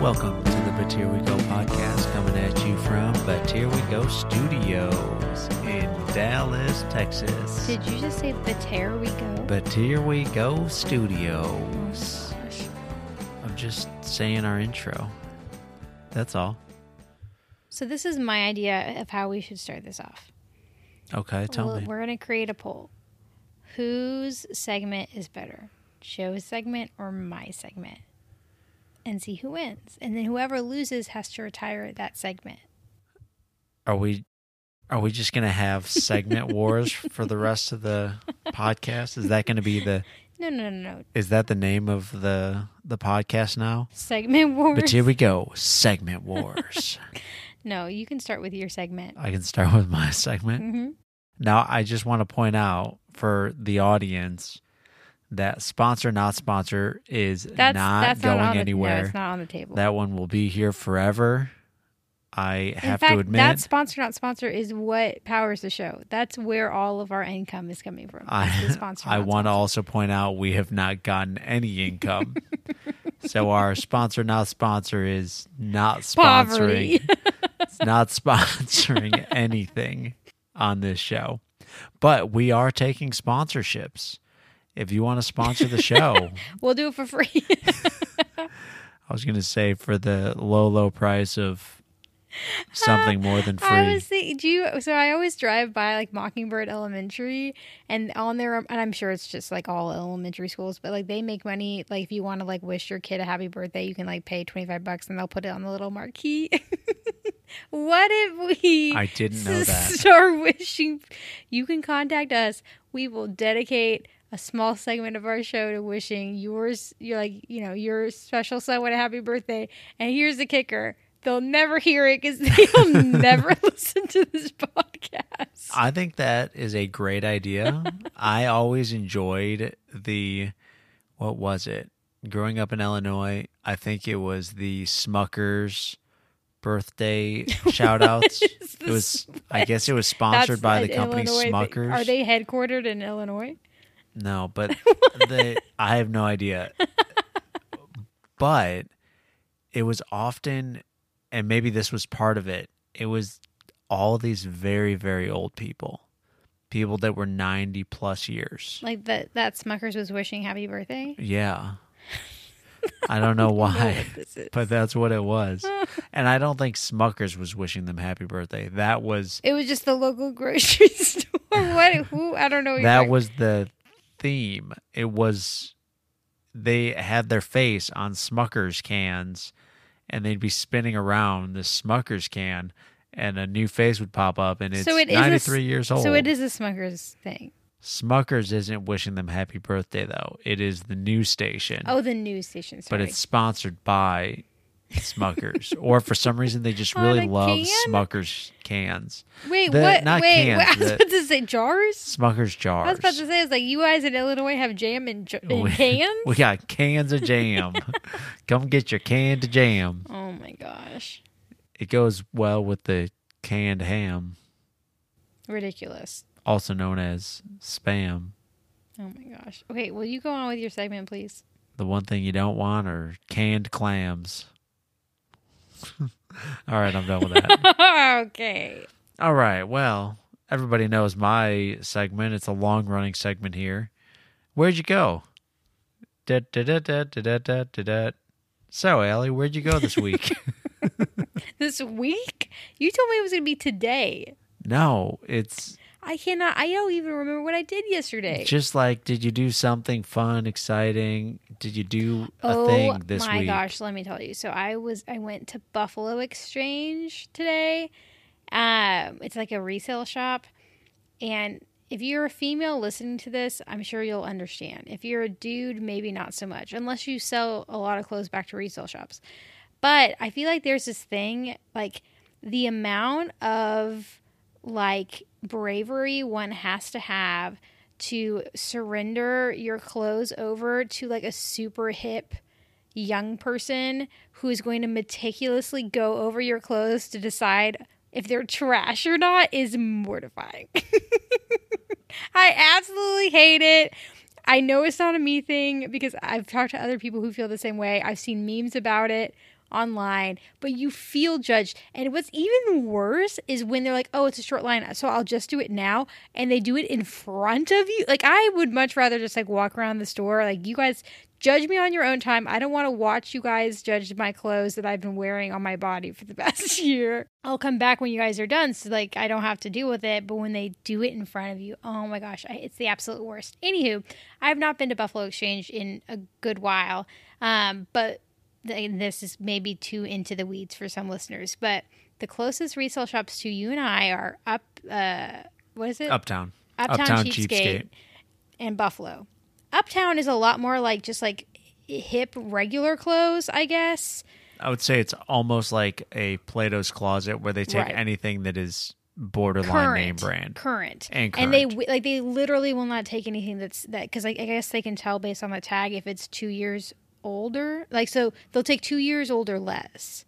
Welcome to the But Here We Go podcast coming at you from But Here We Go Studios in Dallas, Texas. Did you just say but here we go? But Here We Go Studios. Oh gosh. I'm just saying our intro. That's all. So this is my idea of how we should start this off. Okay, tell Well, me. We're going to create a poll. Whose segment is better? Joe's segment or my segment? And see who wins. And then whoever loses has to retire that segment. Are we are we just gonna have segment wars for the rest of the podcast? Is that gonna be the No, no, no, no. is that the name of the the podcast now? Segment wars. But here we go, segment wars. no, you can start with your segment. I can start with my segment. hmm Now, I just want to point out for the audience that sponsor not sponsor is That's not that's going not anywhere. The, no, it's not on the table. that one will be here forever. I have fact, to admit, that sponsor not sponsor is what powers the show. That's where all of our income is coming from. I, sponsor, I want to also point out we have not gotten any income. so our sponsor not sponsor is not sponsoring it's not sponsoring anything on this show. But we are taking sponsorships. If you want to sponsor the show, we'll do it for free. I was going to say for the low, low price of something more than free. I was thinking, do you? So I always drive by like Mockingbird Elementary, and on there, and I'm sure it's just like all elementary schools, but like they make money. Like if you want to like wish your kid a happy birthday, you can like pay 25 bucks, and they'll put it on the little marquee. what if we? I didn't know that. Start wishing. You can contact us. We will dedicate a small segment of our show to wishing yours, you're like, you know, your special someone a happy birthday. And here's the kicker. They'll never hear it because they'll never listen to this podcast. I think that is a great idea. I always enjoyed the what was it? Growing up in Illinois, I think it was the Smuckers birthday shout outs. It was I guess it was sponsored That's by the company Illinois thing. Smuckers. Are they headquartered in Illinois? No, but they I have no idea. But it was often and maybe this was part of it. It was all these very very old people. People that were 90 plus years. Like that that Smuckers was wishing happy birthday? Yeah. I don't know why, but that's what it was. And I don't think Smuckers was wishing them happy birthday. That was It was just the local grocery store. what? Who? I don't know. that was the theme. It was they had their face on Smuckers cans and they'd be spinning around the Smuckers can and a new face would pop up and it's So it is a s- 93 years old. So it is a Smuckers thing. Smuckers isn't wishing them happy birthday though. It is the news station. Oh, the news station. Sorry. but it's sponsored by Smuckers, or for some reason they just really love can? Smuckers cans, wait. the- what? not wait. cans, wait, I was the- about to say jars. Smuckers jars. I was about to say, I was like, you guys in Illinois have jam in, j- in We- cans. We got cans of jam. Come get your canned jam. oh my gosh, It goes well with the canned ham, ridiculous. also known as spam. Oh my gosh. Okay, will you go on with your segment, please? The one thing you don't want are canned clams. All right, I'm done with that. okay. All right. Well, everybody knows my segment. It's a long running segment here. Where'd you go? So, Allie, where'd you go this week? this week? You told me it was going to be today. No, it's I cannot. I don't even remember what I did yesterday. just like, did you do something fun, exciting? Did you do a oh thing this week? Oh my gosh, let me tell you. So I was I went to Buffalo Exchange today. Um, it's like a resale shop, and if you're a female listening to this, I'm sure you'll understand. If you're a dude, maybe not so much, unless you sell a lot of clothes back to resale shops. But I feel like there's this thing like the amount of like bravery one has to have to surrender your clothes over to like a super hip young person who is going to meticulously go over your clothes to decide if they're trash or not is mortifying. I absolutely hate it. I know it's not a me thing because I've talked to other people who feel the same way. I've seen memes about it. Online, but you feel judged. And what's even worse is when they're like, "Oh, it's a short line, so I'll just do it now," and they do it in front of you. Like I would much rather just like walk around the store. Like you guys judge me on your own time. I don't want to watch you guys judge my clothes that I've been wearing on my body for the past year. I'll come back when you guys are done, so like I don't have to deal with it. But when they do it in front of you, oh my gosh, I, it's the absolute worst. Anywho, I've not been to Buffalo Exchange in a good while, um, but this is maybe too into the weeds for some listeners, but the closest resale shops to you and I are up. Uh, what is it? Uptown. Uptown, Uptown Cheapskate, Cheapskate. and Buffalo. Uptown is a lot more like just like hip regular clothes, I guess. I would say it's almost like a Plato's Closet where they take Right. anything that is borderline name brand. current, And they current. wi- like they literally will not take anything that's that because I, I guess they can tell based on the tag if it's two years older. Like so, they'll take two years old or less.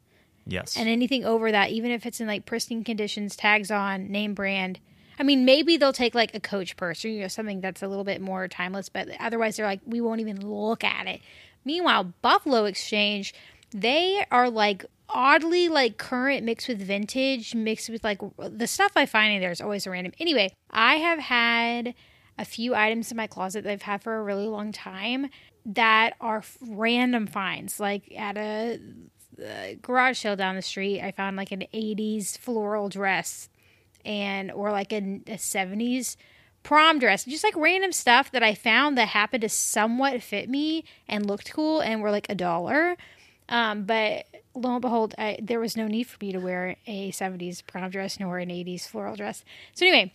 Yes. And anything over that, even if it's in like pristine conditions, tags on, name brand. I mean, maybe they'll take like a coach purse or you know something that's a little bit more timeless, but otherwise they're like, we won't even look at it. Meanwhile, Buffalo Exchange, they are like oddly like current mixed with vintage, mixed with like the stuff I find in there is always random. Anyway, I have had a few items in my closet that I've had for a really long time that are random finds, like at a uh, garage sale down the street, I found like an 80s floral dress and or like a, a 70s prom dress, just like random stuff that I found that happened to somewhat fit me and looked cool and were like a dollar. Um, but lo and behold, I, there was no need for me to wear a 70s prom dress nor an 80s floral dress. So anyway,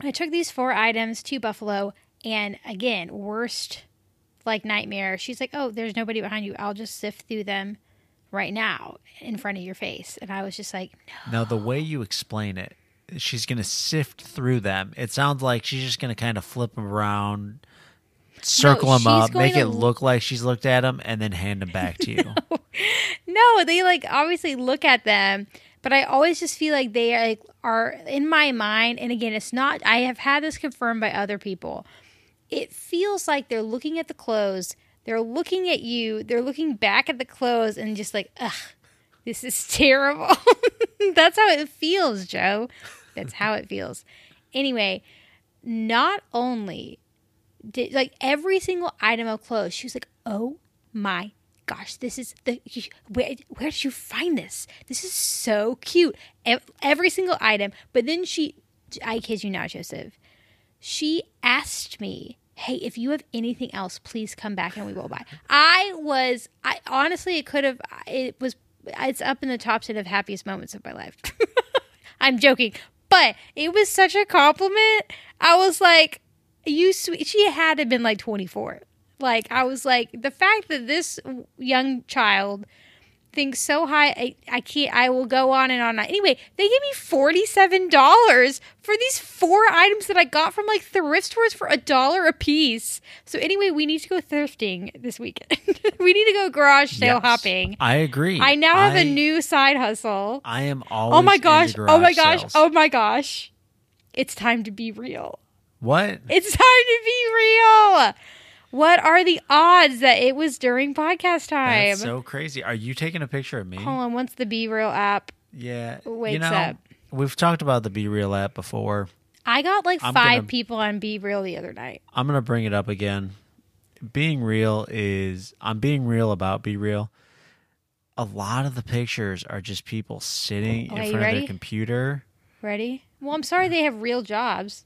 I took these four items to Buffalo, and again, worst like nightmare. She's like, "Oh, there's nobody behind you. I'll just sift through them right now in front of your face." And I was just like, "No." now, the way you explain it, she's going to sift through them. It sounds like she's just going to kind of flip them around, circle them up, make it look like she's looked at them, and then hand them back to you. No, they like obviously look at them, but I always just feel like they are, like are in my mind. And again, it's not. I have had this confirmed by other people. It feels like they're looking at the clothes, they're looking at you, they're looking back at the clothes, and just like, ugh, this is terrible. That's how it feels, Joe. That's how it feels. Anyway, not only did like every single item of clothes, she was like, "Oh my gosh, this is the where where did you find this? This is so cute." Every single item, but then she, I kid you not, Joseph, she asked me. Hey, if you have anything else, please come back and we will buy. I was, I honestly, it could have, it was, it's up in the top 10 of happiest moments of my life. I'm joking, but it was such a compliment. I was like, "You sweet." She had to have been like 24. Like I was like, the fact that this young child thinks so high, I, I can't. I will go on and on. Anyway, they gave me 47 dollars for these four items that I got from like thrift stores for a dollar a piece. So anyway, we need to go thrifting this weekend. we need to go garage sale Yes. hopping. I agree. I now have I- a new side hustle. I am always. Oh my gosh. Oh my gosh. sales. Oh my gosh. It's time to be real. What? It's time to be real. What are the odds that it was during podcast time? That's so crazy. Are you taking a picture of me? Hold on, once the Be Real app, Yeah. you Wakes know, up. we've talked about the Be Real app before. I got like I'm 5 gonna- people on Be Real the other night. I'm gonna bring it up again. Being real is I'm being real about be real. A lot of the pictures are just people sitting Okay, in oh, you front of their computer. Ready? Well, I'm sorry they have real jobs.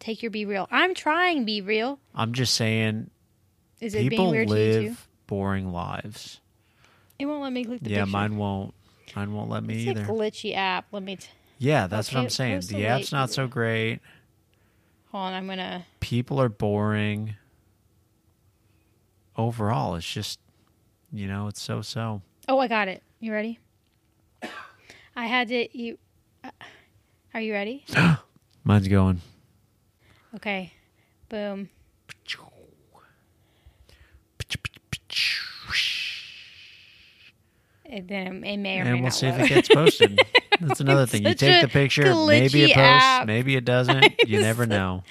Take your Be Real. I'm trying Be Real. I'm just saying Is it people being weird to you too? live boring lives. It won't let me click the yeah, picture. mine won't. Mine won't let me It's either. a glitchy app. Let me. T- yeah, that's what I'm saying. The app's not so great. hold on, I'm gonna. People are boring. Overall, it's just you know, it's so so. Oh, I got it. You ready? I had to. You. Uh, are you ready? Mine's going. Okay. Boom. It, then it may or may And we'll not see if it gets posted. That's another thing. You take the picture, maybe it posts, app. maybe it doesn't. You never know.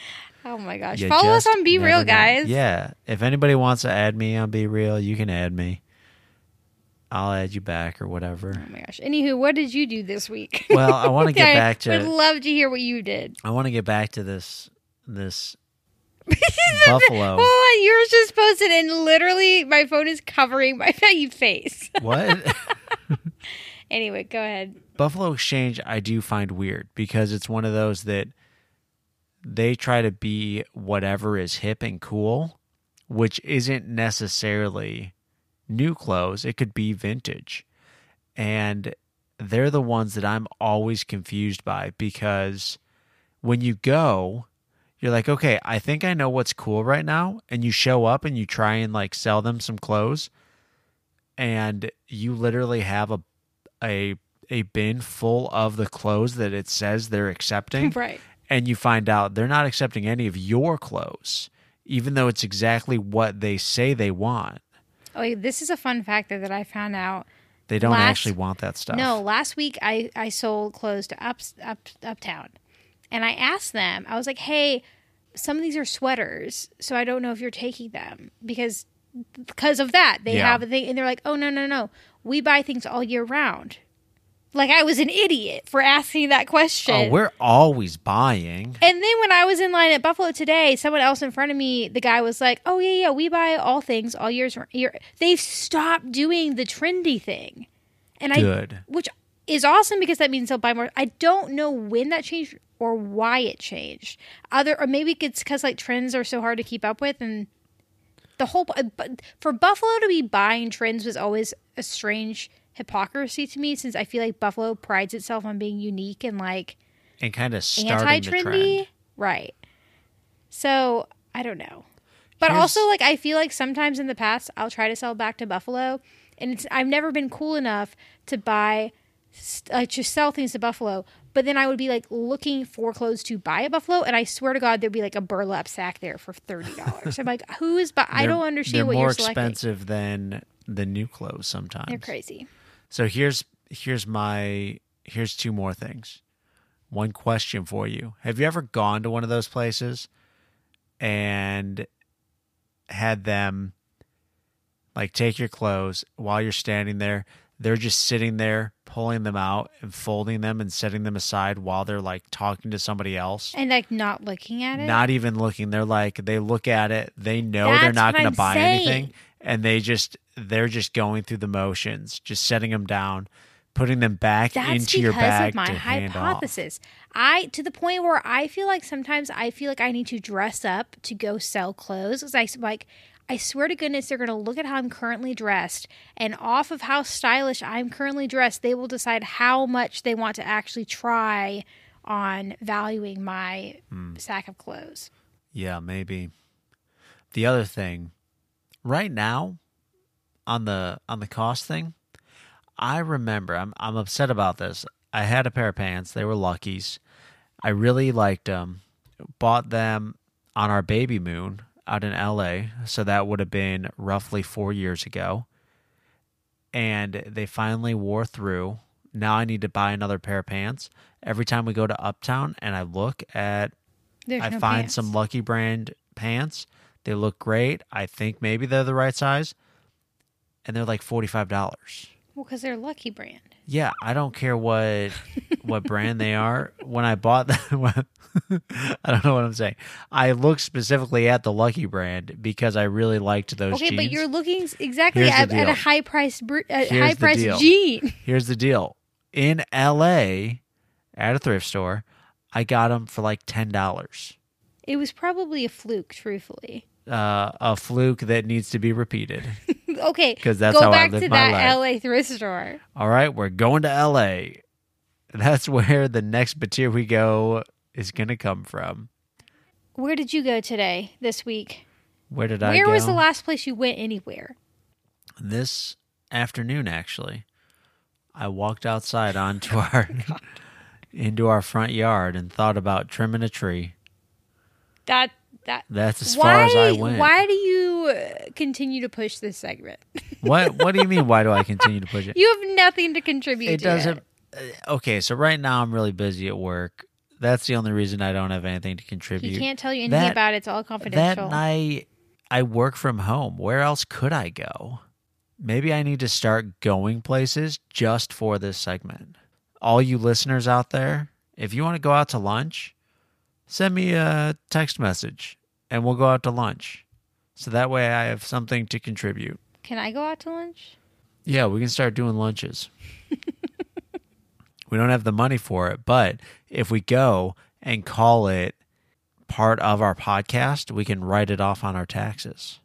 Oh my gosh! You Follow us on Be Real, know. guys. Yeah. If anybody wants to add me on Be Real, you can add me. I'll add you back or whatever. Oh my gosh. Anywho, what did you do this week? Well, I want to get back to. I'd love to hear what you did. I want to get back to this this buffalo. Hold on, yours just posted, and literally my phone is covering my face. What? anyway, go ahead. Buffalo Exchange I do find weird because it's one of those that they try to be whatever is hip and cool, which isn't necessarily new clothes. It could be vintage. And they're the ones that I'm always confused by because when you go, you're like, okay, I think I know what's cool right now. And you show up and you try and like sell them some clothes. And you literally have a a a bin full of the clothes that it says they're accepting Right. and you find out they're not accepting any of your clothes even though it's exactly what they say they want Oh, this is a fun fact that I found out. they don't Last- actually want that stuff No, last week I I sold clothes to up, up uptown, and I asked them. I was like, "Hey, some of these are sweaters, so I don't know if you're taking them because because of that they Yeah. have a thing." And they're like, "Oh no no no, we buy things all year round." Like I was an idiot for asking that question. oh we're always buying And then when I was in line at Buffalo today, someone else in front of me, the guy was like, "Oh yeah, yeah, we buy all things all years. Year. They've stopped doing the trendy thing, and I, which is awesome because that means they'll buy more. I don't know when that changed or why it changed. Other or maybe it's because like trends are so hard to keep up with, and the whole but for Buffalo to be buying trends was always a strange hypocrisy to me since I feel like Buffalo prides itself on being unique and like and kind of anti-trendy, Right. So I don't know. But Here's- also like I feel like sometimes in the past I'll try to sell back to Buffalo and it's I've never been cool enough to buy like to sell things to Buffalo. But then I would be like looking for clothes to buy at Buffalo, and I swear to God, there'd be like a burlap sack there for thirty dollars. I'm like, who is? Bu- I don't understand they're what more you're selecting. expensive than the new clothes sometimes They're crazy. so here's here's my here's two more things one question for you have you ever gone to one of those places and had them like take your clothes while you're standing there they're just sitting there pulling them out and folding them and setting them aside while they're like talking to somebody else And like not looking at it. not even looking they're like they look at it they know they're not going to buy saying. anything and they just they're just going through the motions just setting them down putting them back That's into because your bag of my to hand off. hypothesis. I to the point where I feel like sometimes I feel like I need to dress up to go sell clothes. 'Cause I like I swear to goodness they're going to look at how I'm currently dressed and off of how stylish I'm currently dressed, they will decide how much they want to actually try on valuing my Hmm. sack of clothes. Yeah, maybe. The other thing, right now, on the on the cost thing, I remember I'm I'm upset about this. I had a pair of pants. They were Luckies. I really liked them. Bought them on our baby moon out in LA. So that would have been roughly four years ago. And they finally wore through. Now I need to buy another pair of pants. Every time we go to Uptown and I look at There's I no find pants. some Lucky Brand pants. They look great. I think maybe they're the right size. And they're like $45. Well cuz they're Lucky brand. Yeah, I don't care what what brand they are. When I bought them, I don't know what I'm saying. I looked specifically at the Lucky brand because I really liked those Okay, jeans. but you're looking exactly at, at a high priced br- a high deal. jean. Here's the deal. In LA at a thrift store, I got them for like $10. It was probably a fluke, truthfully. Uh, a fluke that needs to be repeated. okay, because that's go how I back live to my that life. LA thrift store. All right, we're going to LA. That's where the next But Here we go is going to come from. Where did you go today this week? Where did I Where go? was the last place you went anywhere? this afternoon, actually. I walked outside onto our into our front yard and thought about trimming a tree. That that That's as why far as I went. why do you uh, continue to push this segment? What What do you mean? Why do I continue to push it? you have nothing to contribute. it to doesn't. uh, Okay, so right now I'm really busy at work. That's the only reason I don't have anything to contribute. He can't tell you anything That- about it. It's all confidential. that night I work from home. Where else could I go? maybe I need to start going places just for this segment. All you listeners out there, if you want to go out to lunch, send me a text message and we'll go out to lunch. So that way I have something to contribute. Can I go out to lunch? Yeah, we can start doing lunches. we don't have the money for it, but if we go and call it part of our podcast, we can write it off on our taxes.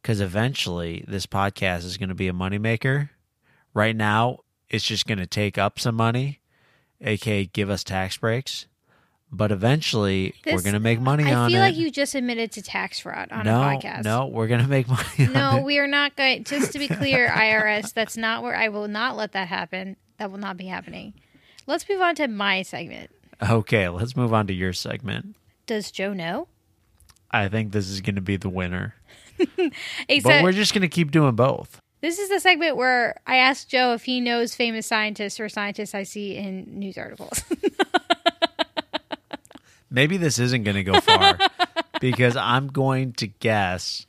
Because eventually, this podcast is going to be a moneymaker. Right now, it's just going to take up some money, aka give us tax breaks. But eventually, we're going to make money I on it. I feel like you just admitted to tax fraud on no, a podcast. no, we're going to make money. on No, we are not going. Just to be clear, IRS, that's not where I will not let that happen. That will not be happening. Let's move on to my segment. Okay, let's move on to your segment. Does Joe know? I think this is going to be the winner. But we're just going to keep doing both. this is the segment where I ask Joe if he knows famous scientists or scientists I see in news articles. Maybe this isn't going to go far because I'm going to guess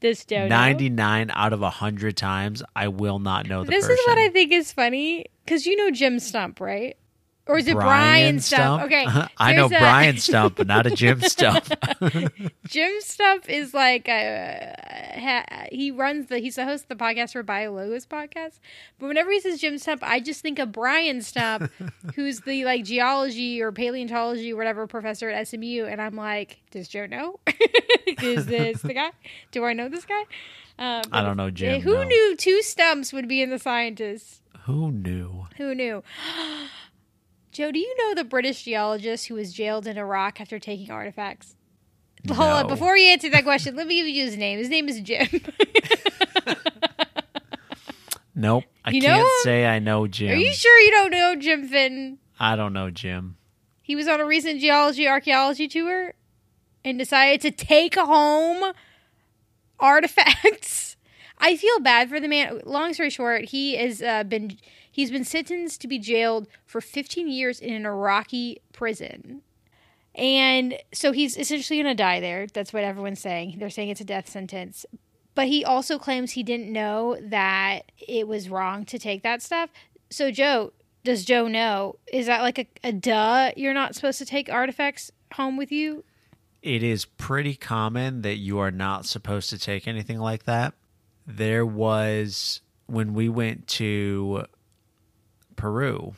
Joe know? 99 out of 100 times I will not know the This person. is what I think is funny because you know Jim Stump, right? Or is it Brian, Brian Stump? Okay, I know a- Brian Stump, but not a Jim Stump. Jim Stump is like a, ha, he runs the he's the host of the podcast for Biologos podcast. But whenever he says Jim Stump, I just think of Brian Stump, who's the like geology or paleontology or whatever professor at SMU, and I'm like, does Joe know? is this the guy? Do I know this guy? Um, I don't know Jim, Who no. knew two stumps would be in the scientists? Who knew? Who knew? Joe, do you know the British geologist who was jailed in Iraq after taking artifacts? Hold on, before you answer that question, let me give you his name. His name is Jim. Nope. I You can't say I know Jim. Are you sure you don't know Jim Fitton? I don't know Jim. He was on a recent geology archaeology tour and decided to take home artifacts. I feel bad for the man. Long story short, he has uh, been he's been sentenced to be jailed for 15 years in an Iraqi prison. And so he's essentially going to die there. That's what everyone's saying. They're saying it's a death sentence. But he also claims he didn't know that it was wrong to take that stuff. So, Joe, does Joe know? Is that like a, a duh? You're not supposed to take artifacts home with you? It is pretty common that you are not supposed to take anything like that. There was when we went to Peru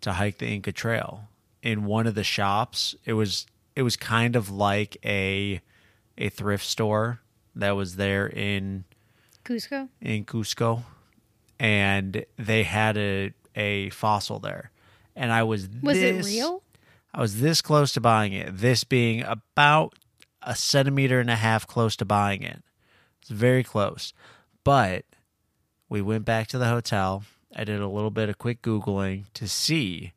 to hike the Inca Trail in one of the shops. It was it was kind of like a a thrift store that was there in Cusco? in Cusco, and they had a a fossil there, and I was Was it real? I was this close to buying it. This being about a centimeter and a half close to buying it. It's very close, but we went back to the hotel. I did a little bit of quick googling to see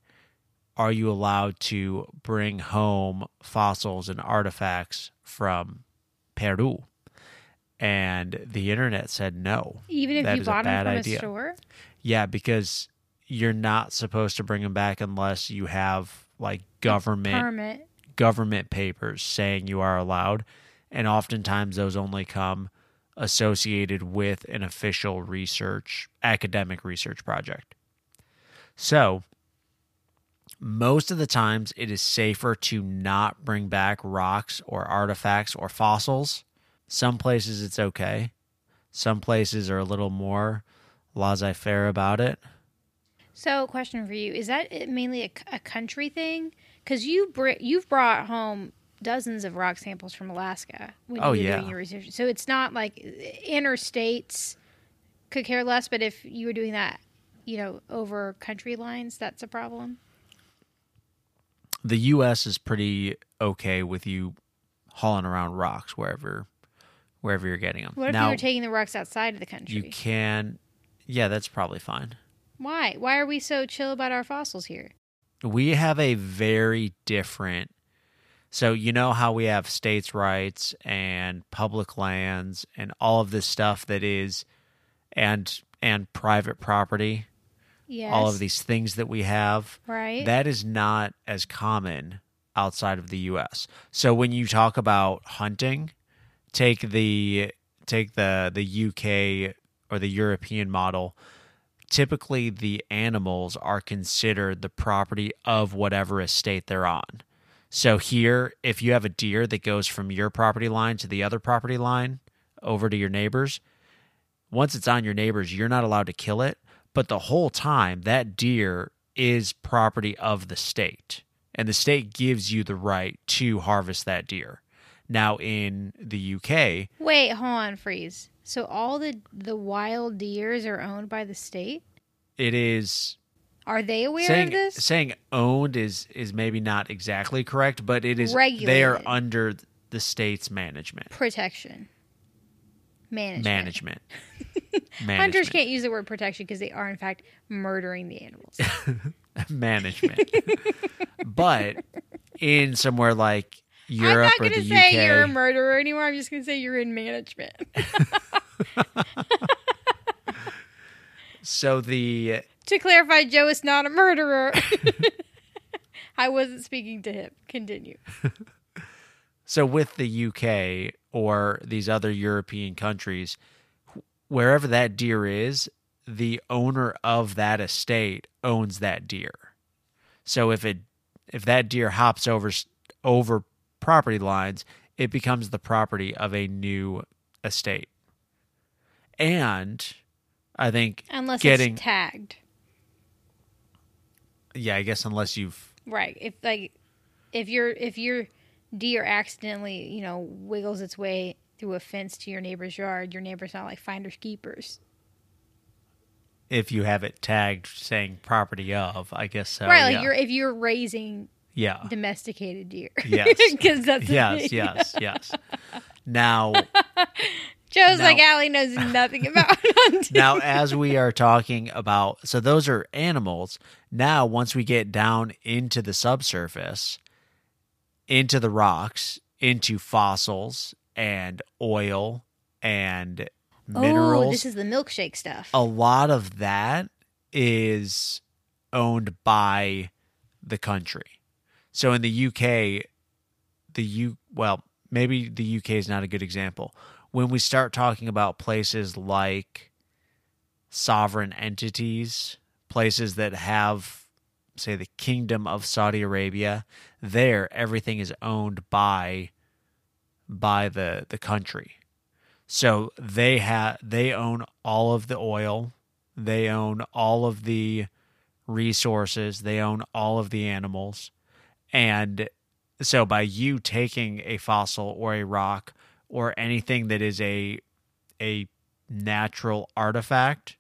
are you allowed to bring home fossils and artifacts from Peru? And the internet said no. Even if That you bought them from idea. a store? Yeah, because you're not supposed to bring them back unless you have like government Permit. government papers saying you are allowed, and oftentimes those only come associated with an official research academic research project. So, most of the times it is safer to not bring back rocks or artifacts or fossils. Some places it's okay. Some places are a little more laissez faire about it. So, question for you: Is that mainly a country thing? Because you br- you've brought home dozens of rock samples from Alaska when Oh, you were yeah. doing your research. So it's not like interstates could care less, but if you were doing that, you know, over country lines, that's a problem. the U.S. is pretty okay with you hauling around rocks wherever wherever you're getting them. What if now you were taking the rocks outside of the country? you can, yeah, that's probably fine. Why? Why are we so chill about our fossils here? We have a very different. So you know how we have states' rights and public lands and all of this stuff that is, and and private property. Yes. All of these things that we have. right? That is not as common outside of the US. So when you talk about hunting, take the take the the UK or the European model, typically the animals are considered the property of whatever estate they're on. So here, if you have a deer that goes from your property line to the other property line over to your neighbors, once it's on your neighbors, you're not allowed to kill it. But the whole time, that deer is property of the state, and the state gives you the right to harvest that deer. Now, in the UK, Wait, hold on, freeze. So all the the wild deers are owned by the state? it is Are they aware saying of this? saying owned is is maybe not exactly correct, but it is they are under the state's management. Protection. Management. Management. Hunters can't use the word protection because they are in fact murdering the animals. management. but in somewhere like I'm Europe not or going the to say UK, you're a murderer anymore. I'm just going to say you're in management. so the to clarify, Joe is not a murderer. I wasn't speaking to him. Continue. so with the UK or these other European countries, wherever that deer is, the owner of that estate owns that deer. So if it if that deer hops over over property lines, it becomes the property of a new estate. And I think Unless getting it's tagged. Yeah, I guess unless you've Right. If like if your if your deer accidentally, you know, wiggles its way through a fence to your neighbor's yard, your neighbor's not like finders keepers. if you have it tagged saying property of, I guess so. right, like yeah. you're if you're raising yeah. domesticated deer. Yes. Because that's yes, yes, yes. Now, Joe's Now- like Allie knows nothing about hunting. now as we are talking about so those are animals. Now once we get down into the subsurface, into the rocks, into fossils and oil and oh, minerals, Oh, this is the milkshake stuff. a lot of that is owned by the country. So in the UK, the U well, maybe the UK is not a good example. When we start talking about places like sovereign entities, places that have say the kingdom of Saudi Arabia, there everything is owned by by the the country. So they have they own all of the oil, they own all of the resources, they own all of the animals. And so by you taking a fossil or a rock or anything that is a a natural artifact,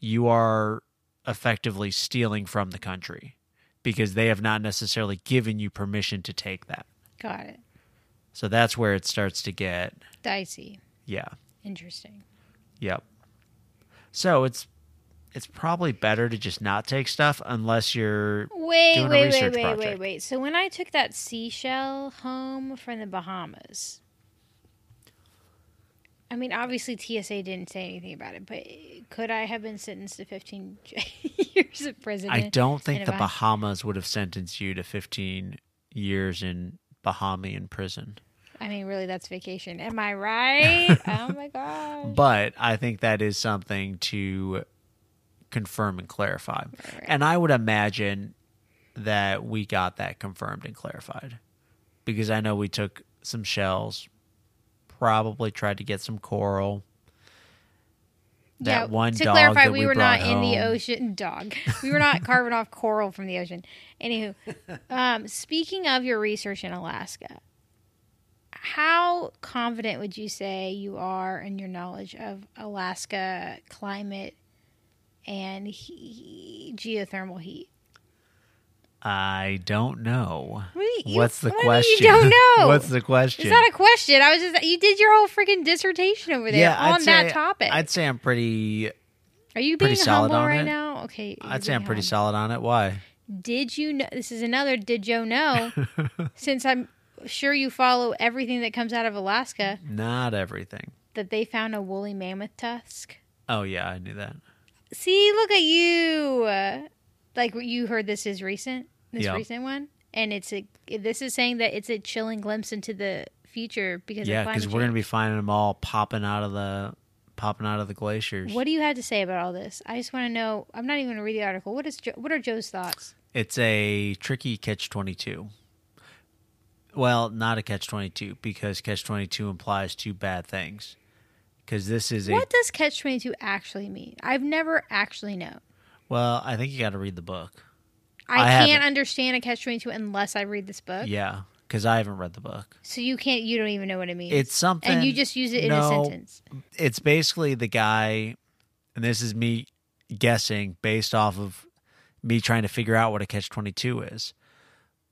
you are effectively stealing from the country because they have not necessarily given you permission to take that. Got it. So that's where it starts to get Dicey. yeah. Interesting. Yep. So it's it's probably better to just not take stuff unless you're Wait, doing a wait, wait, research wait, wait, project. wait. So when I took that seashell home from the Bahamas, I mean, obviously TSA didn't say anything about it, but could I have been sentenced to 15 years of prison? I don't think the Bahamas would have sentenced you to 15 years in Bahamian prison. I mean, really, that's vacation. Am I right? oh my gosh. But I think that is something to confirm and clarify. Right. And I would imagine that we got that confirmed and clarified because I know we took some shells, probably tried to get some coral. That one to dog clarify, we, we were not brought in the ocean. Dog. We were not carving off coral from the ocean. Anywho, um, speaking of your research in Alaska, how confident would you say you are in your knowledge of Alaska climate and he- geothermal heat? I don't know. What you- What's the what question? You don't know. What's the question? It's not a question. I was just you did your whole freaking dissertation over there I'd on that say- topic. I'd say I'm pretty. Are you being solid humble right it. now? Okay. I'd say I'm pretty humble. solid on it. Why? Did you know? This is another. Did Joe know? since I'm sure you follow everything that comes out of Alaska, Not everything. that they found a woolly mammoth tusk. Oh yeah, I knew that. See, look at you. Like you heard this is recent. This Yeah. recent one, and it's a. This is saying that it's a chilling glimpse into the future because yeah, because we're gonna be finding them all popping out of the popping out of the glaciers. What do you have to say about all this? I just want to know. I'm not even going to read the article. What is jo- what are Joe's thoughts? It's a tricky catch 22. Well, not a catch 22 because catch 22 implies two bad things. Because this is a. What does catch 22 actually mean? I've never actually known. Well, I think you got to read the book. I, I can't haven't. understand a catch 22 unless I read this book. Yeah, because I haven't read the book. So you can't. You don't even know what it means. It's something. and you just use it in a sentence. It's basically the guy, and this is me guessing based off of me trying to figure out what a catch 22 is.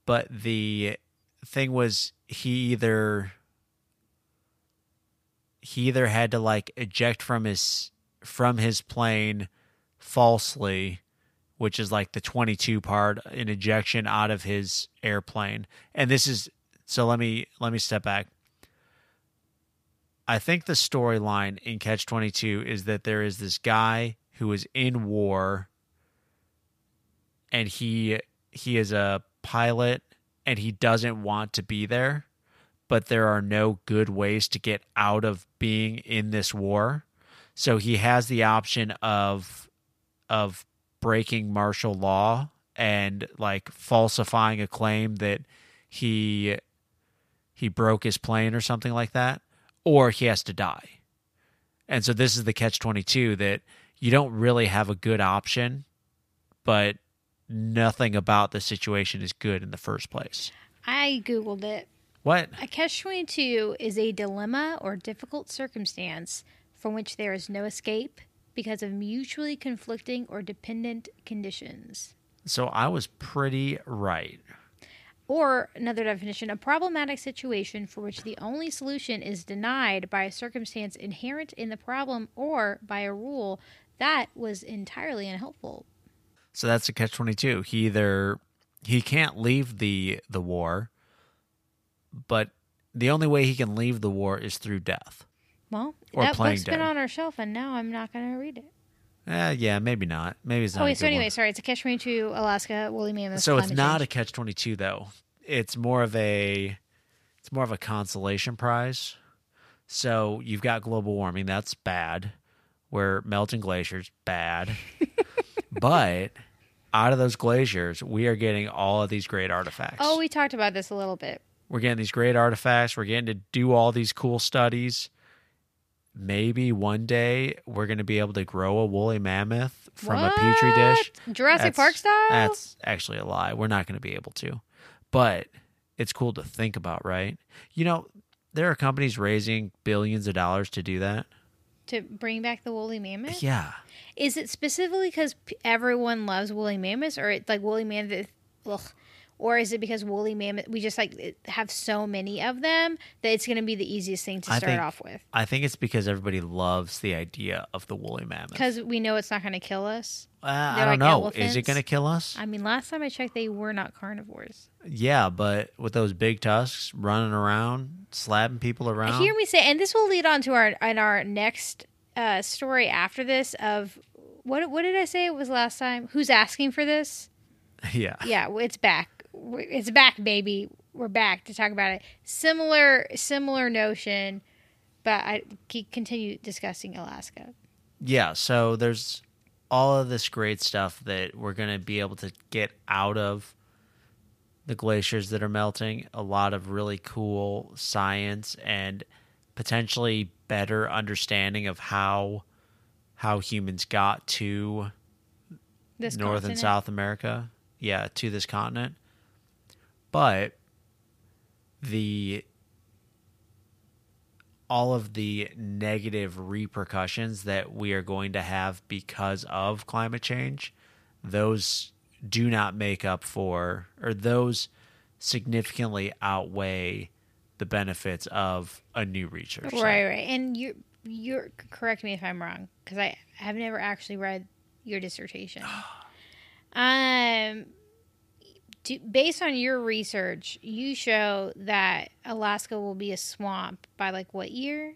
But the thing was, he either. He either had to like eject from his from his plane falsely, which is like the 22 part, an ejection out of his airplane. And this is so let me let me step back. I think the storyline in Catch 22 is that there is this guy who is in war and he he is a pilot and he doesn't want to be there, but there are no good ways to get out of being in this war. So he has the option of of breaking martial law and like falsifying a claim that he he broke his plane or something like that or he has to die. And so this is the catch 22 that you don't really have a good option, but nothing about the situation is good in the first place. I googled it. What? A catch 22 is a dilemma or difficult circumstance from which there is no escape because of mutually conflicting or dependent conditions. So I was pretty right. Or another definition, a problematic situation for which the only solution is denied by a circumstance inherent in the problem or by a rule that was entirely unhelpful. So that's a catch 22. He either he can't leave the the war, but the only way he can leave the war is through death. Well, Or that book's been on our shelf, and now I'm not going to read it. Eh, yeah, maybe not. Maybe it's not. Oh, a wait, so anyway, one. sorry, it's a catch 22 Alaska woolly mammoth. so it's not a catch 22 though. It's more of a it's more of a consolation prize. So you've got global warming, that's bad. We're melting glaciers, bad. but out of those glaciers, we are getting all of these great artifacts. Oh, we talked about this a little bit. We're getting these great artifacts. We're getting to do all these cool studies. Maybe one day we're going to be able to grow a woolly mammoth from a petri dish. Jurassic That's- Park style? That's actually a lie. We're not going to be able to. But it's cool to think about, right? You know, there are companies raising billions of dollars to do that. to bring back the woolly mammoth? Yeah. Is it specifically because everyone loves woolly mammoths, or it's like woolly mammoth? Ugh. Or is it because woolly mammoth? We just like have so many of them that it's going to be the easiest thing to I start think- off with I think it's because everybody loves the idea of the woolly mammoth. because we know it's not going to kill us. Uh, I don't like know. Is it going to kill us? I mean, last time I checked, they were not carnivores. Yeah, but with those big tusks running around, slapping people around. Hear me say, and this will lead on to our in our next uh, story after this of what what did I say it was last time? Who's asking for this? yeah. Yeah, it's back. It's back, baby. We're back to talk about it. Similar similar notion, but I keep continue discussing Alaska. Yeah, so there's all of this great stuff that we're going to be able to get out of the glaciers that are melting. A lot of really cool science and potentially better understanding of how how humans got to This North and. South America. Yeah, to this continent. But the all of the negative repercussions that we are going to have because of climate change, those do not make up for or those significantly outweigh the benefits of a new research. Right, right. And you you're correct me if I'm wrong because I have never actually read your dissertation. um, do, based on your research, you show that Alaska will be a swamp by like what year?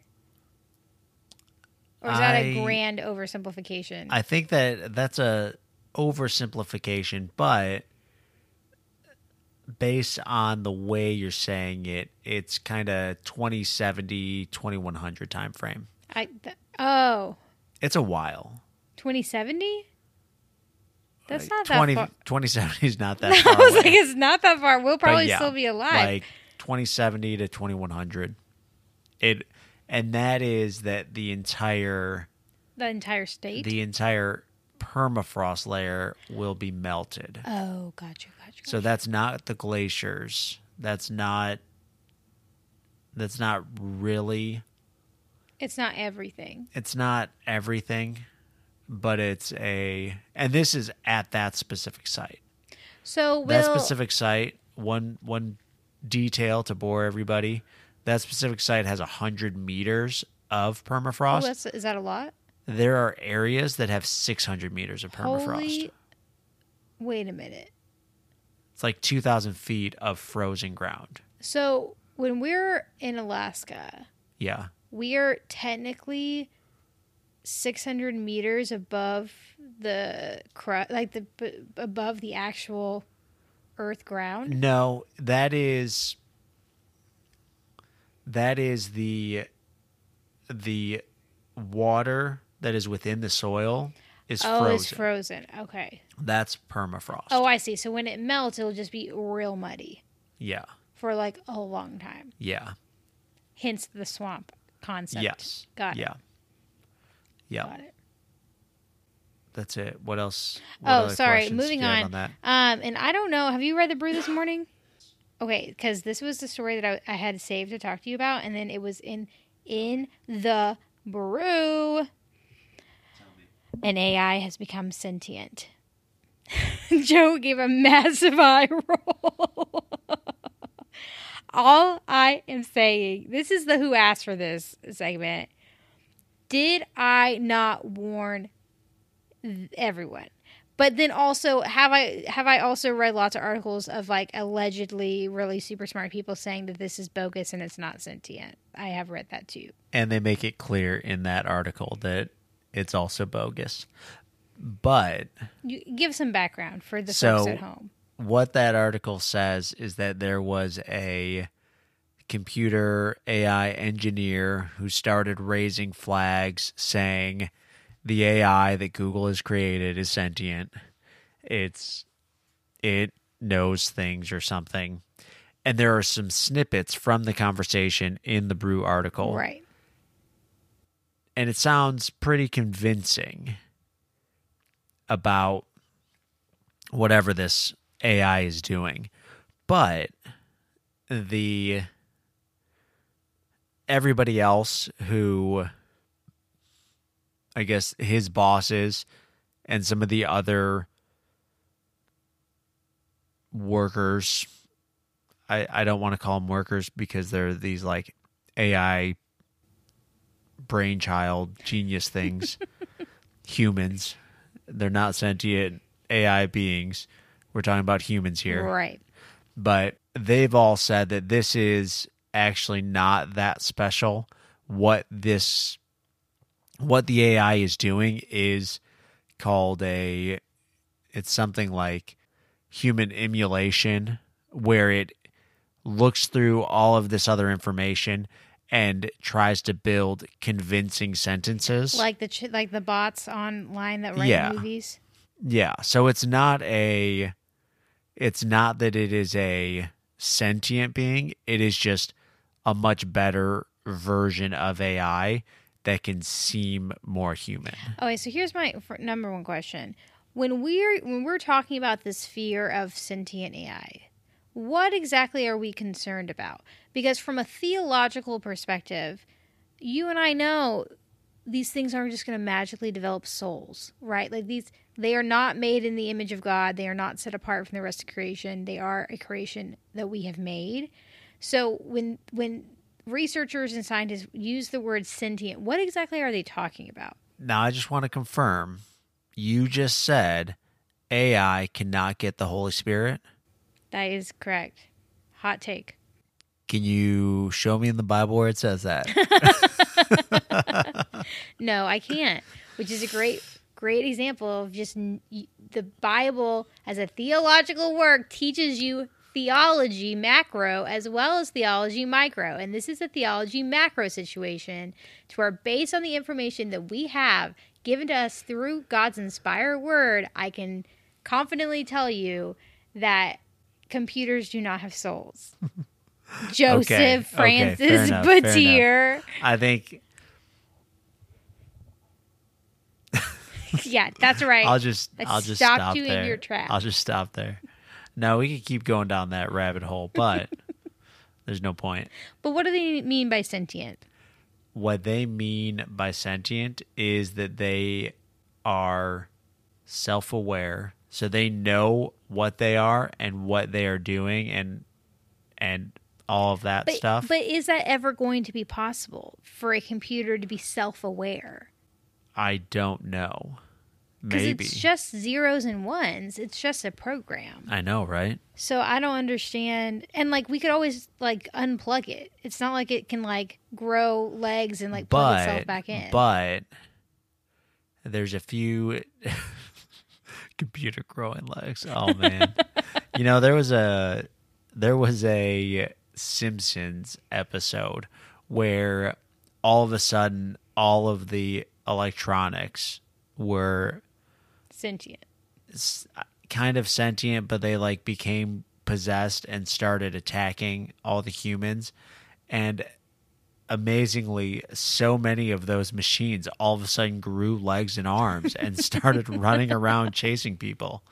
Or is that a grand oversimplification? I think that that's a oversimplification, but based on the way you're saying it, it's kind of 2070, 2100 time frame. I th- Oh, It's a while. 2070? That's Like, not that 20, far. 2070 is not that I far was away. like, it's not that far. We'll probably yeah, still be alive. Like 2070 to 2100. It and that is that the entire the entire state. the entire permafrost layer will be melted. oh, gotcha, gotcha, gotcha. So that's not the glaciers. That's not that's not really it's not everything. it's not everything, but it's a and this is at that specific site. So will that specific site, one one detail to bore everybody, that specific site has a hundred meters of oh, permafrost. that's, is that a lot? there are areas that have six hundred meters of permafrost. Holy. Wait a minute. It's like two thousand feet of frozen ground. So when we're in Alaska, Yeah. we are technically 600 meters above the like the b- above the actual earth ground. No, that is that is the the water that is within the soil is oh, frozen. it's frozen. Okay. That's permafrost. Oh, I see. So when it melts, it'll just be real muddy yeah. for like a long time. Yeah. Hence the swamp concept. Yes. Got it. yeah. Yeah. Got it. That's it. What else? What Oh, sorry. Moving have on. that? Um, and I don't know. Have you read the brew this morning? Okay, because this was the story that I, I had saved to talk to you about, and then it was in in the brew. An AI has become sentient. Joe gave a massive eye roll. All I am saying, this is the who asked for this segment. Did I not warn everyone? But then also have I have I also read lots of articles of like allegedly really super smart people saying that this is bogus and it's not sentient. I have read that too. And they make it clear in that article that it's also bogus. But You give some background for the So- folks at home. what that article says is that there was a computer AI engineer who started raising flags saying the AI that Google has created is sentient. It's it knows things or something. And there are some snippets from the conversation in the Brew article. Right. And it sounds pretty convincing about whatever this AI is doing. But the everybody else who I guess his bosses and some of the other workers I, I don't want to call them workers because they're these like AI brainchild genius things. Humans. They're not sentient AI beings. We're talking about humans here. Right. but they've all said that this is actually not that special. What this, what the AI is doing is called a, it's something like human emulation, where it looks through all of this other information and tries to build convincing sentences. Like the ch- like the bots online that write Yeah. movies. Yeah, so it's not a it's not that it is a sentient being, it is just a much better version of AI that can seem more human. Okay, so here's my number one question: when we're when we're talking about this fear of sentient AI, what exactly are we concerned about? Because from a theological perspective, you and I know these things aren't just going to magically develop souls, right? Like these, they are not made in the image of God. They are not set apart from the rest of creation. They are a creation that we have made. So when when researchers and scientists use the word sentient, what exactly are they talking about? Now I just want to confirm you just said AI cannot get the Holy Spirit. That is correct. Hot take. Can you show me in the Bible where it says that? No, I can't. Which is a great, great example of just the Bible as a theological work teaches you theology macro as well as theology micro. And this is a theology macro situation to where, based on the information that we have given to us through God's inspired word, I can confidently tell you that computers do not have souls. Joseph Okay, okay, Francis enough, fair I think yeah, that's right. I'll just I'll just stopped stop you in your tracks. I'll just stop there. No, we could keep going down that rabbit hole, but there's no point. but what do they mean by sentient? What they mean by sentient is that they are self-aware, so they know what they are and what they are doing and and all of that But, stuff. but is that ever going to be possible for a computer to be self aware? I don't know. Because Maybe. it's just zeros and ones. It's just a program. I know, right? So I don't understand. And like we could always like unplug it. It's not like it can like grow legs and like plug itself back in. but there's a few computer growing legs. Oh man, you know there was a there was a Simpsons episode where all of a sudden all of the electronics were Sentient. s- uh, kind of sentient, but they like became possessed and started attacking all the humans. And amazingly, so many of those machines all of a sudden grew legs and arms and started running around chasing people.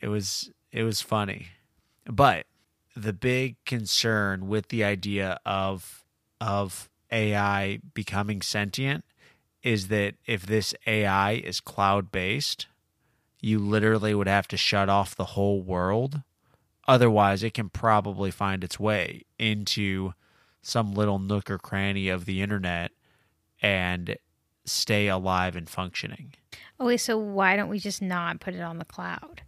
It was it was funny. But the big concern with the idea of of AI becoming sentient is that if this AI is cloud based, you literally would have to shut off the whole world. Otherwise, it can probably find its way into some little nook or cranny of the internet and stay alive and functioning. Okay, so why don't we just not put it on the cloud?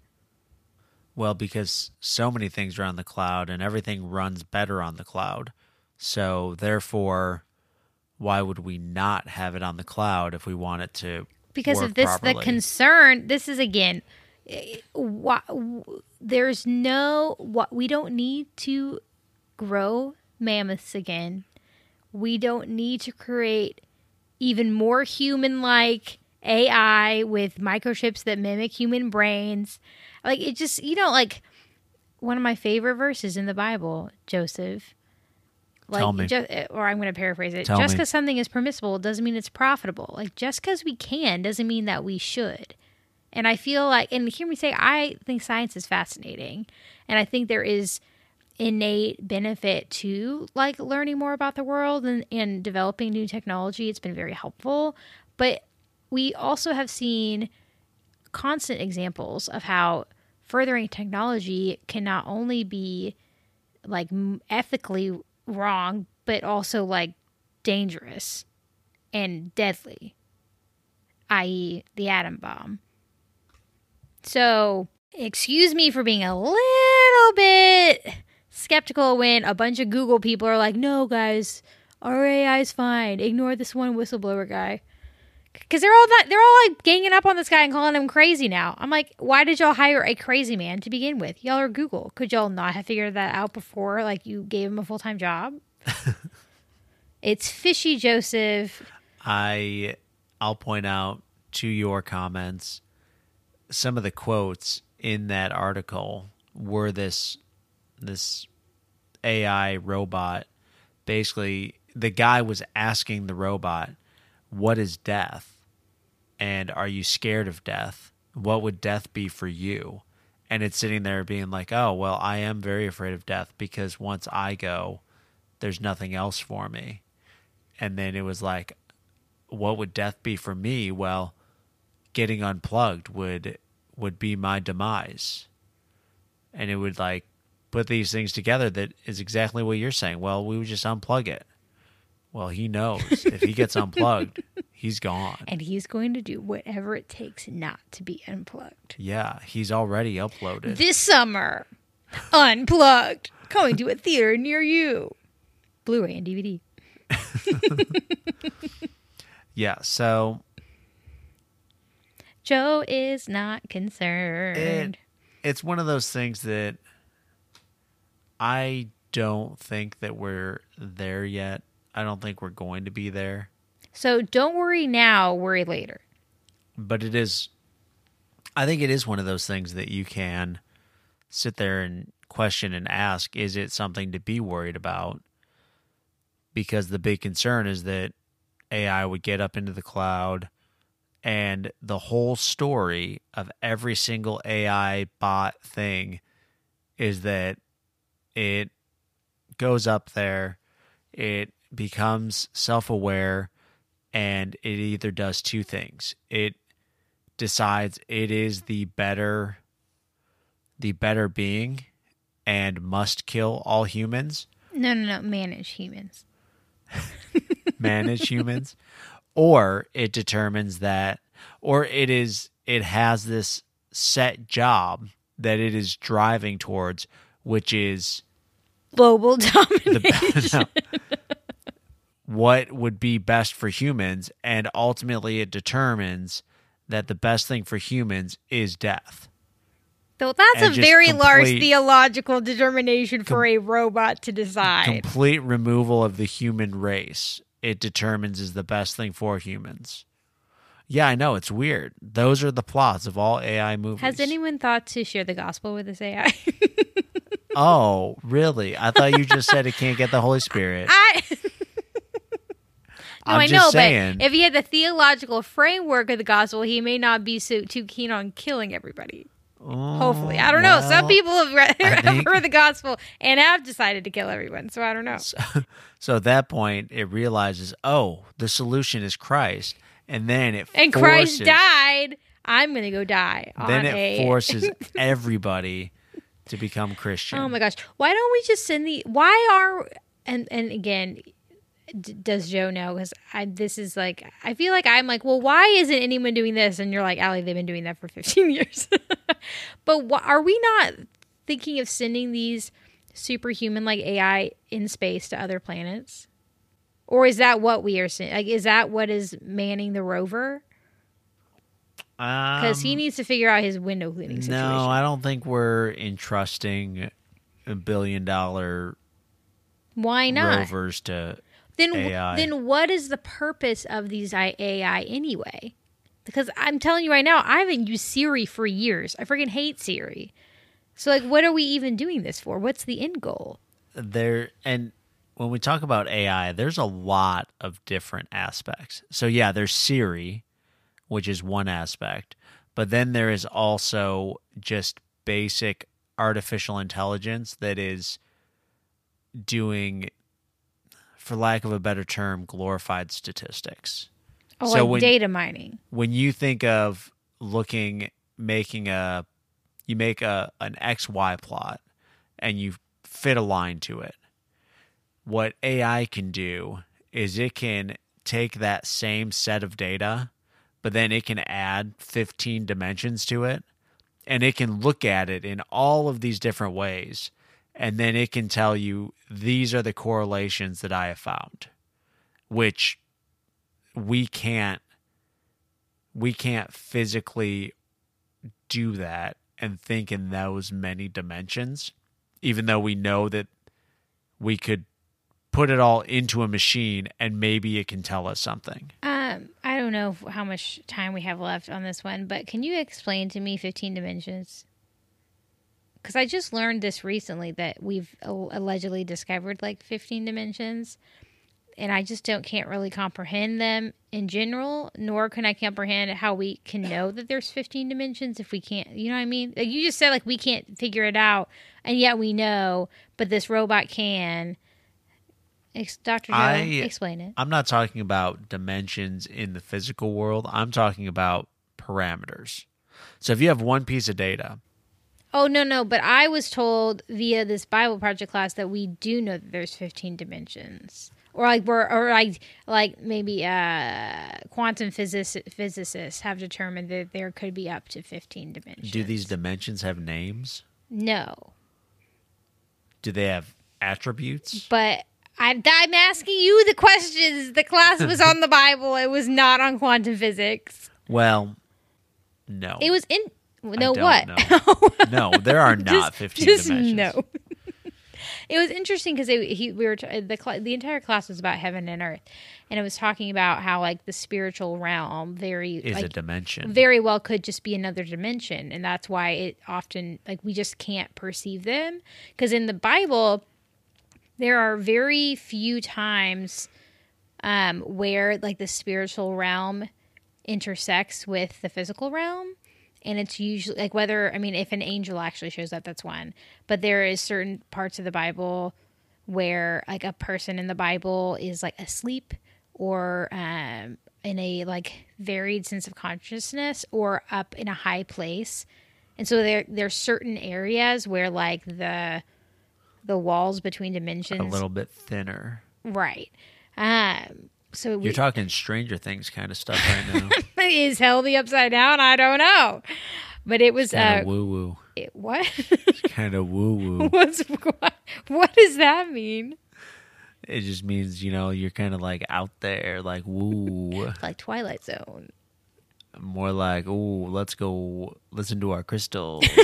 Well, because so many things are on the cloud and everything runs better on the cloud. So, therefore, why would we not have it on the cloud if we want it to because if this the concern this is again eh, wha- w- there's no what we don't need to grow mammoths again. We don't need to create even more human like ai with microchips that mimic human brains. Like it just you know like one of my favorite verses in the bible joseph like Tell me. ju- eh, or i'm going to paraphrase it Tell just because something is permissible doesn't mean it's profitable. Like just because we can doesn't mean that we should. And i feel like and hear me say i think science is fascinating and i think there is innate benefit to like learning more about the world and, and developing new technology. It's been very helpful. But we also have seen constant examples of how furthering technology can not only be like ethically wrong but also like dangerous and deadly i.e. the atom bomb. So excuse me for being a little bit skeptical when a bunch of google people are like no guys our ai is fine. Ignore this one whistleblower guy because they're all that they're all like ganging up on this guy and calling him crazy now. I'm like, why did y'all hire a crazy man to begin with? Y'all are Google. Could y'all not have figured that out before? Like you gave him a full time job. it's fishy, Joseph. I I'll point out to your comments some of the quotes in that article were this this AI robot basically the guy was asking the robot what is death? And are you scared of death? What would death be for you? And it's sitting there being like oh well I am very afraid of death because once I go there's nothing else for me. And then it was like what would death be for me? Well getting unplugged would would be my demise. And it would like put these things together that is exactly what you're saying. Well we would just unplug it well he knows if he gets unplugged he's gone And he's going to do whatever it takes not to be unplugged. yeah he's already uploaded This summer, unplugged, coming to a theater near you. Blu ray and DVD. yeah so Joe is not concerned. it's one of those things that I don't think that we're there yet. I don't think we're going to be there. So don't worry now, worry later. But it is, I think it is one of those things that you can sit there and question and ask is it something to be worried about? Because the big concern is that AI would get up into the cloud and the whole story of every single AI bot thing is that it goes up there, it becomes self aware, and it either does two things. It decides it is the better the better being and must kill all humans, No, no, no. Manage humans. manage humans, or it determines that or it is it has this set job that it is driving towards, which is Global the domination. no. What would be best for humans and ultimately it determines that the best thing for humans is death. So that's And a very large theological determination for a robot to decide. complete removal of the human race. It determines is the best thing for humans. Yeah i know it's weird. Those are the plots of all ai movies. Has anyone thought to share the gospel with this AI? oh really? I thought you just said it can't get the holy spirit. I No, i'm I know, saying but if he had the theological framework of the gospel, he may not be so too keen on killing everybody. Hopefully, I don't know. Some oh, people have, read, think- heard the gospel and have decided to kill everyone. So I don't know. So at that point, it realizes, oh, the solution is Christ, and then it And forces, Christ died. I'm gonna go die. Then it a- forces everybody to become Christian. Oh my gosh! Why don't we just send the? Why are and and again, d- does Joe know? Because this is like I feel like I'm like, well, why isn't anyone doing this? And you're like, Allie, they've been doing that for 15 years. but wh- are we not thinking of sending these superhuman like AI in space to other planets? Or is that what we are seeing? Like, is that what is manning the rover? Because he Um, needs to figure out his window cleaning situation. No, I don't think we're entrusting a billion dollar Why not? rovers to. Then AI. then what is the purpose of these AI anyway? Because I'm telling you right now, I haven't used Siri for years. I freaking hate Siri. So like, what are we even doing this for? What's the end goal? there and when we talk about AI, there's a lot of different aspects. So yeah, there's Siri, which is one aspect, but then there is also just basic artificial intelligence that is doing for lack of a better term glorified statistics. Oh, So like when- data mining. when you think of looking making a you make a an xy plot and you fit a line to it what ai can do is it can take that same set of data but then it can add 15 dimensions to it and it can look at it in all of these different ways and then it can tell you these are the correlations that i have found which we can't we can't physically do that and think in those many dimensions even though we know that we could put it all into a machine and maybe it can tell us something Um, I don't know how much time we have left on this one, but can you explain to me 15 dimensions? Because I just learned this recently that we've allegedly discovered like 15 dimensions, and I just don't can't really comprehend them in general, nor can I comprehend how we can know that there's 15 dimensions if we can't. You know what I mean? Like you just said, like we can't figure it out, and yet we know, but this robot can. Dr. Joe, I- explain it. i'm not talking about dimensions in the physical world i'm talking about parameters so if you have one piece of data Oh no, no, but I was told via this Bible project class that we do know that there's 15 dimensions. Or like we're or like like maybe uh quantum physicists have determined that there could be up to 15 dimensions. do these dimensions have names No. do they have attributes But I, I'm asking you the questions. The class was on the Bible. It was not on quantum physics. well no It was in no what? no there are not just, 15 just dimensions no. it was interesting because he we were t- the cl- the entire class was about heaven and earth, and it was talking about how like the spiritual realm very Is a dimension. very well could just be another dimension, and that's why it often like we just can't perceive them because in the Bible there are very few times um, where like the spiritual realm intersects with the physical realm and it's usually like whether i mean if an angel actually shows up that's one but there is certain parts of the bible where like a person in the bible is like asleep or um, in a like varied sense of consciousness or up in a high place and so there there's certain areas where like the the walls between dimensions a little bit thinner. right um so we, You're talking Stranger Things kind of stuff right now. is hell the upside down? I don't know. But it was uh woo woo. it, what? Kind of woo woo. What's what, what does that mean? It just means you know you're kind of like out there, like woo. Like Twilight Zone. More like ooh, let's go listen to our crystals.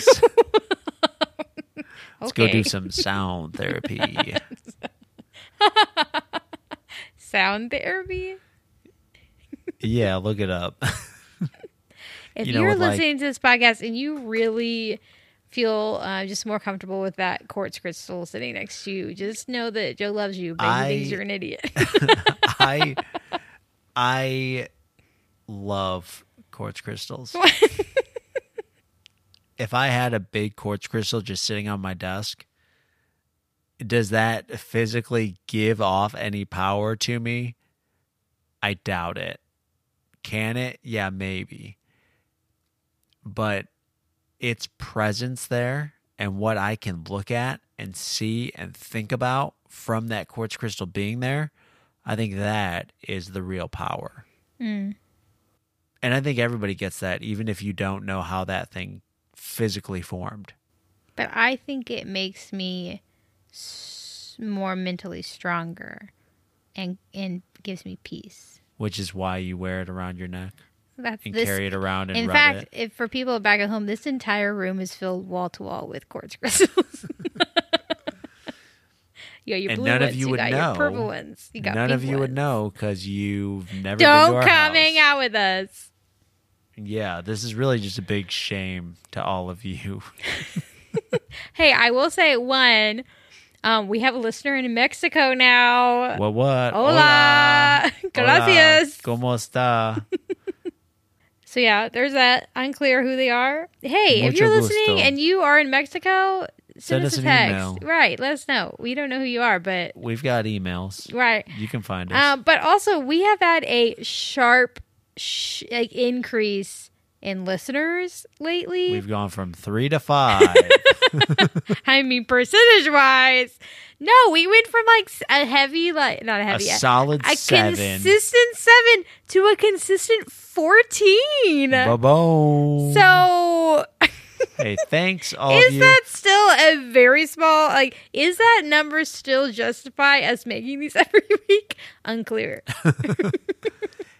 Let's go do some sound therapy. Sound therapy. Yeah, look it up. If You know, are with, like- listening to this podcast and you really feel uh, just more comfortable with that quartz crystal sitting next to you, just know that Joe loves you, but I- he thinks you're an idiot. I I love quartz crystals. if I had a big quartz crystal just sitting on my desk, does that physically give off any power to me? I doubt it. Can it? Yeah, maybe. But its presence there and what I can look at and see and think about from that quartz crystal being there, I think that is the real power. Mm. And I think everybody gets that, even if you don't know how that thing physically formed. But I think it makes me s- more mentally stronger and and gives me peace. Which is why you wear it around your neck That's and this. carry it around and In rub fact, it. if for people back at home, this entire room is filled wall to wall with quartz crystals. Yeah, your And blue none of ones, you you would got your know. purple ones, you got None of you would know because you've never been to Don't our come hang out with us. Yeah, this is really just a big shame to all of you. Hey, I will say one. Um, we have a listener in Mexico now. What? What? Hola, gracias. Hola. ¿Cómo está? So yeah, there's that. Unclear who they are. Hey, if you're gusto. listening and you are in Mexico, send, Send us, us a text. email. Right, let us know. We don't know who you are, but We've got emails. right. You can find us. Um, but also, we have had a sharp sh- like increase in listeners lately. We've gone from three to five. I mean, percentage wise, no, we went from like a heavy, like not a heavy, a, solid a seven. consistent seven to a consistent fourteen. Ba-boom. So, hey, thanks all is of you. that still a very small? Like, is that number still justify us making these every week? Unclear.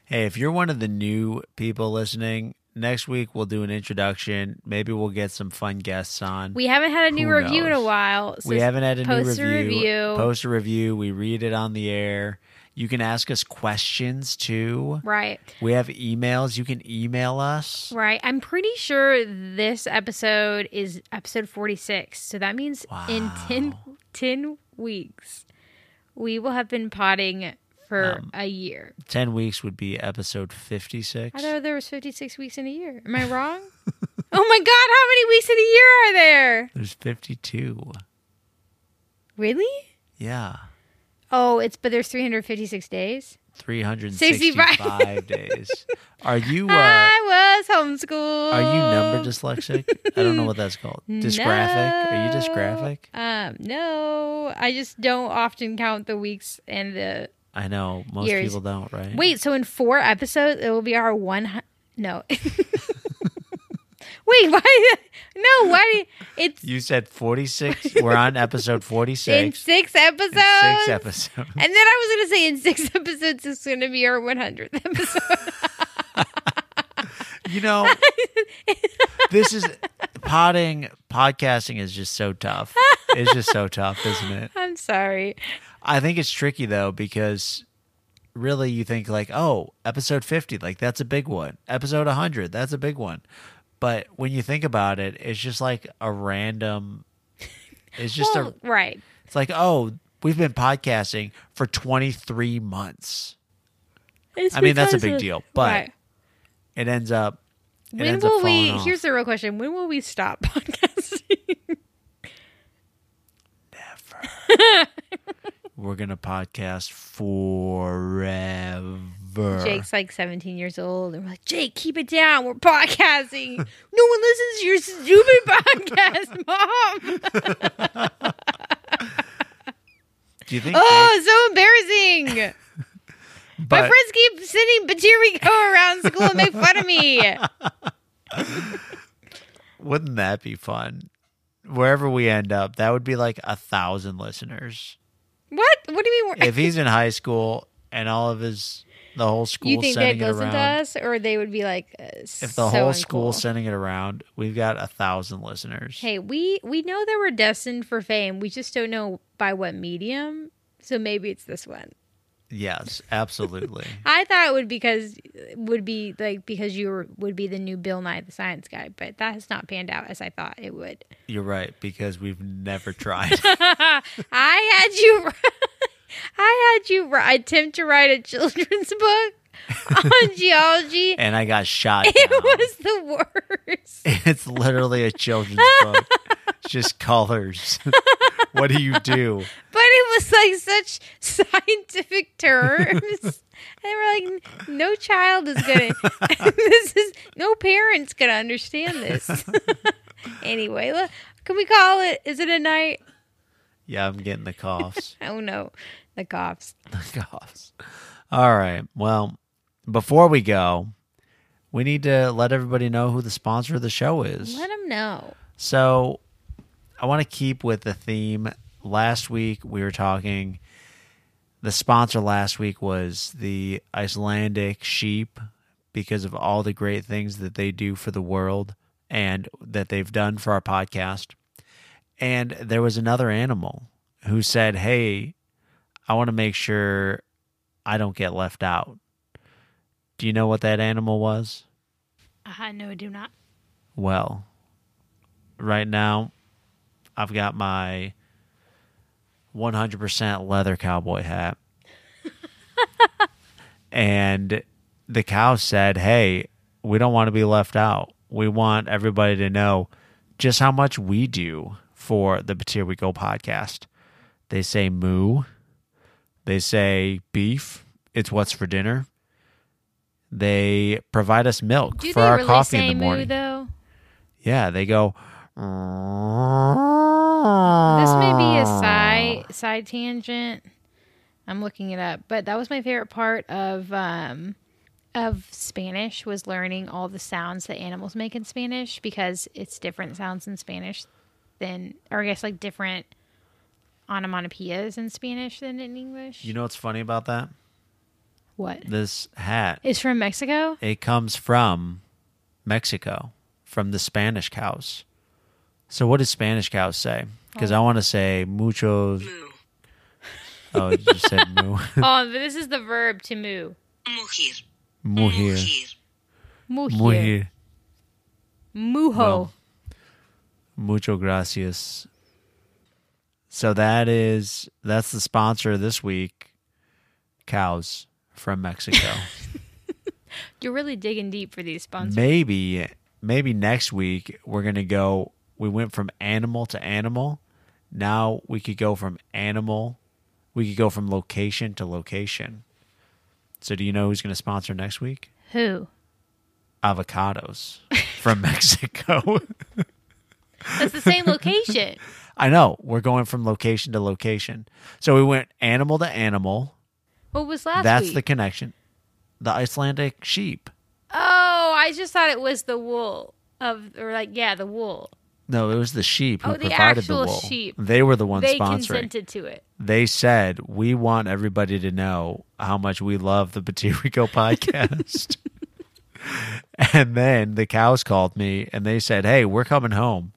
Hey, if you're one of the new people listening, next week we'll do an introduction. Maybe we'll get some fun guests on. We haven't had a new Who review in a while. So we haven't had a new review. a review. Post a review. We read it on the air. You can ask us questions too. Right. We have emails. You can email us. Right. I'm pretty sure this episode is episode 46. So that means in 10, 10 weeks, we will have been potting for Um, a year. 10 weeks would be episode 56. I thought there was 56 weeks in a year. Am I wrong? oh my God. How many weeks in a year are there? There's 52. Really? Yeah. Oh, it's, but there's 356 days. 365 days. Are you uh I was homeschooled. are you number dyslexic? I don't know what that's called. Dysgraphic? Are you dysgraphic? No. Um, no, I just don't often count the weeks and the. I know most Years. people don't, right? Wait, so in four episodes, it will be our one. No. Wait, why? No, why? you- It's You said 46. We're on episode forty six. in 46. six episodes. In six episodes. And then I was going to say in six episodes, it's going to be our 100th episode. You know, this is potting podcasting is just so tough. It's just so tough, isn't it? I'm sorry. I think it's tricky though because really you think like, oh, episode 50, like that's a big one. Episode 100, that's a big one. But when you think about it, it's just like a random it's just Well, a right. it's like, oh, we've been podcasting for 23 months. It's I mean, that's a big of- deal, but right. It ends up it when ends up will we? off. Here's the real question: When will we stop podcasting? Never. We're gonna podcast forever. Jake's like 17 years old, and we're like, Jake, keep it down. We're podcasting. no one listens to your stupid podcast, mom. Do you think? Oh, it's so embarrassing. My friends keep sitting, but here we go around school and make fun of me. wouldn't that be fun? Wherever we end up, that would be like a thousand listeners. What? What do you mean? If he's in high school and all of his the whole school you think sending they'd it listen to around, us, or they would be like, uh, if the whole school sending it around, we've got a thousand listeners. Hey, we we know that we're destined for fame. We just don't know by what medium. So maybe it's this one. Yes, absolutely. I thought it would because would be like because you were, would be the new Bill Nye the Science Guy, but that has not panned out as I thought it would. You're right because we've never tried. I had you, I had you attempt to write a children's book on geology. and I got shot. It down. was the worst. It's literally a children's book. It's just colors. What do you do? But it was like such scientific terms. they were like, no child is gonna. this is no parent's gonna understand this. anyway, look, can we call it? Is it a night? Yeah, I'm getting the coughs. Oh no, the coughs. the coughs. All right. Well, before we go, we need to let everybody know who the sponsor of the show is. Let them know. So I want to keep with the theme. Last week we were talking. The sponsor last week was the Icelandic sheep because of all the great things that they do for the world and that they've done for our podcast. And there was another animal who said, Hey, I want to make sure I don't get left out. Do you know what that animal was? Uh, no, I do not. Well, right now, I've got my 100% leather cowboy hat. and the cow said, Hey, we don't want to be left out. We want everybody to know just how much we do for the Here We Go podcast. They say moo. They say beef. It's what's for dinner. They provide us milk Do for our really coffee in the morning. moo though? Yeah, they go. This may be a side side tangent. I'm looking it up, but that was my favorite part of um, of Spanish was learning all the sounds that animals make in Spanish because it's different sounds in Spanish than, or I guess like different onomatopoeias in Spanish than in English. You know what's funny about that? what? This hat, is from Mexico. it comes from Mexico, from the Spanish cows. So what does Spanish cows say? Because I oh. want to say muchos. Oh, you just said moo. oh, this is the verb to moo. Mujer. Mujer. Mujer. Mujer. Mujer. Mujo. Well, Mucho gracias. So that is that's the sponsor this week. Cows from Mexico. You're really digging deep for these sponsors. maybe maybe next week we're gonna go we went from animal to animal. Now we could go from animal we could go from location to location. So do you know who's gonna sponsor next week? Who? avocados from mexico. That's the same location. i know. We're going from location to location. So we went animal to animal. What was last that's week? the connection. The icelandic sheep. Oh, I just thought it was the wool of, or like, yeah, the wool. No it was the sheep who Oh, the provided the wool sheep. they were the ones they sponsoring consented to it. they said we want everybody to know how much we love the But Here We Go podcast. And then the cows called me and they said, "Hey, we're coming home.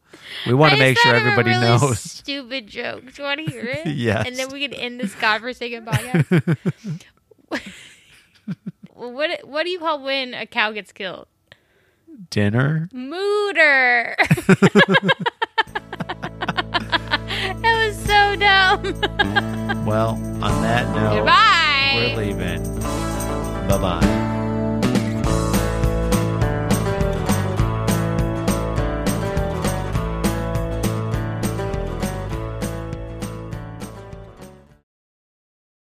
We want to make sure everybody really knows." Stupid joke. Do you want to hear it? Yes. And then we can end this godforsaken podcast. what What do you call when a cow gets killed? Dinner. Mooter. that was so dumb. Well, on that note, Goodbye. we're leaving. Bye bye.